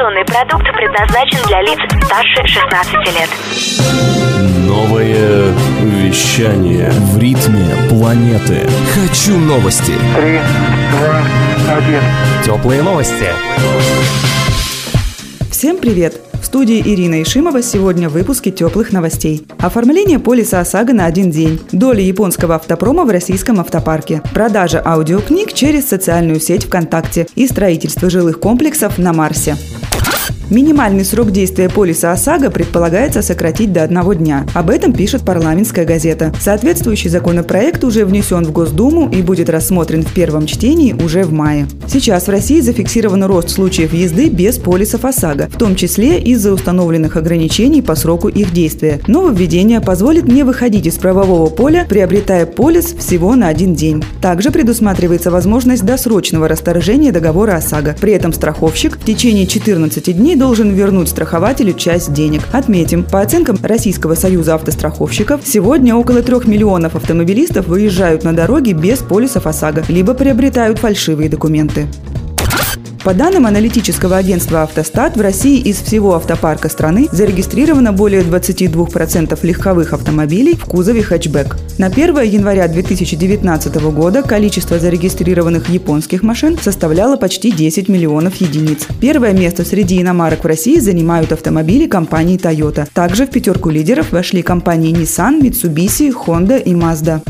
Информационный продукт предназначен для лиц старше 16 лет. Новое вещание в ритме планеты. Хочу новости. Три, два, один. Теплые новости. Всем привет! В студии Ирина Ишимова сегодня в выпуске теплых новостей. Оформление полиса ОСАГО на один день. Доля японского автопрома в российском автопарке. Продажа аудиокниг через социальную сеть ВКонтакте и строительство жилых комплексов на Марсе. Минимальный срок действия полиса ОСАГО предполагается сократить до одного дня. Об этом пишет парламентская газета. Соответствующий законопроект уже внесен в Госдуму и будет рассмотрен в первом чтении уже в мае. Сейчас в России зафиксирован рост случаев езды без полисов ОСАГО, в том числе из-за установленных ограничений по сроку их действия. Нововведение позволит не выходить из правового поля, приобретая полис всего на один день. Также предусматривается возможность досрочного расторжения договора ОСАГО. При этом страховщик в течение 14 дней должен вернуть страхователю часть денег. Отметим, по оценкам Российского союза автостраховщиков, сегодня около трех миллионов автомобилистов выезжают на дороги без полисов ОСАГО, либо приобретают фальшивые документы. По данным аналитического агентства «Автостат», в России из всего автопарка страны зарегистрировано более 22% легковых автомобилей в кузове хэтчбэк. На 1 января 2019 года количество зарегистрированных японских машин составляло почти 10 миллионов единиц. Первое место среди иномарок в России занимают автомобили компании Toyota. Также в пятерку лидеров вошли компании Nissan, Mitsubishi, Honda и Mazda.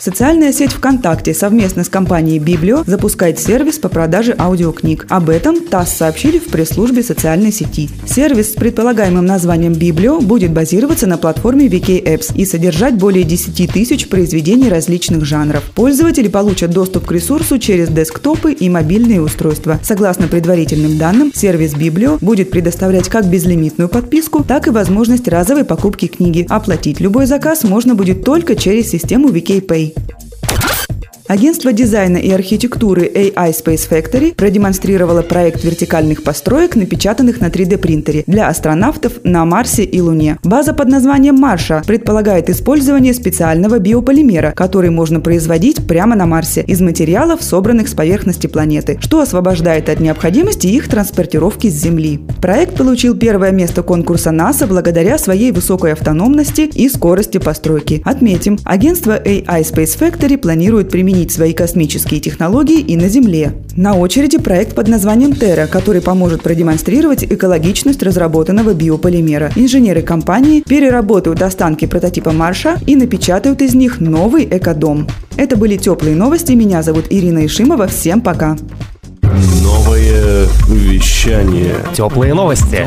Социальная сеть ВКонтакте совместно с компанией Библио запускает сервис по продаже аудиокниг. Об этом ТАСС сообщили в пресс-службе социальной сети. Сервис с предполагаемым названием Библио будет базироваться на платформе VK Apps и содержать более 10 тысяч произведений различных жанров. Пользователи получат доступ к ресурсу через десктопы и мобильные устройства. Согласно предварительным данным, сервис Библио будет предоставлять как безлимитную подписку, так и возможность разовой покупки книги. Оплатить любой заказ можно будет только через систему VK Pay. Агентство дизайна и архитектуры AI Space Factory продемонстрировало проект вертикальных построек, напечатанных на 3D-принтере для астронавтов на Марсе и Луне. База под названием Марша предполагает использование специального биополимера, который можно производить прямо на Марсе из материалов, собранных с поверхности планеты, что освобождает от необходимости их транспортировки с Земли. Проект получил первое место конкурса НАСА благодаря своей высокой автономности и скорости постройки. Отметим, агентство AI Space Factory планирует применить применить свои космические технологии и на Земле. На очереди проект под названием Terra, который поможет продемонстрировать экологичность разработанного биополимера. Инженеры компании переработают останки прототипа Марша и напечатают из них новый экодом. Это были теплые новости. Меня зовут Ирина Ишимова. Всем пока. Новое вещание. Теплые новости.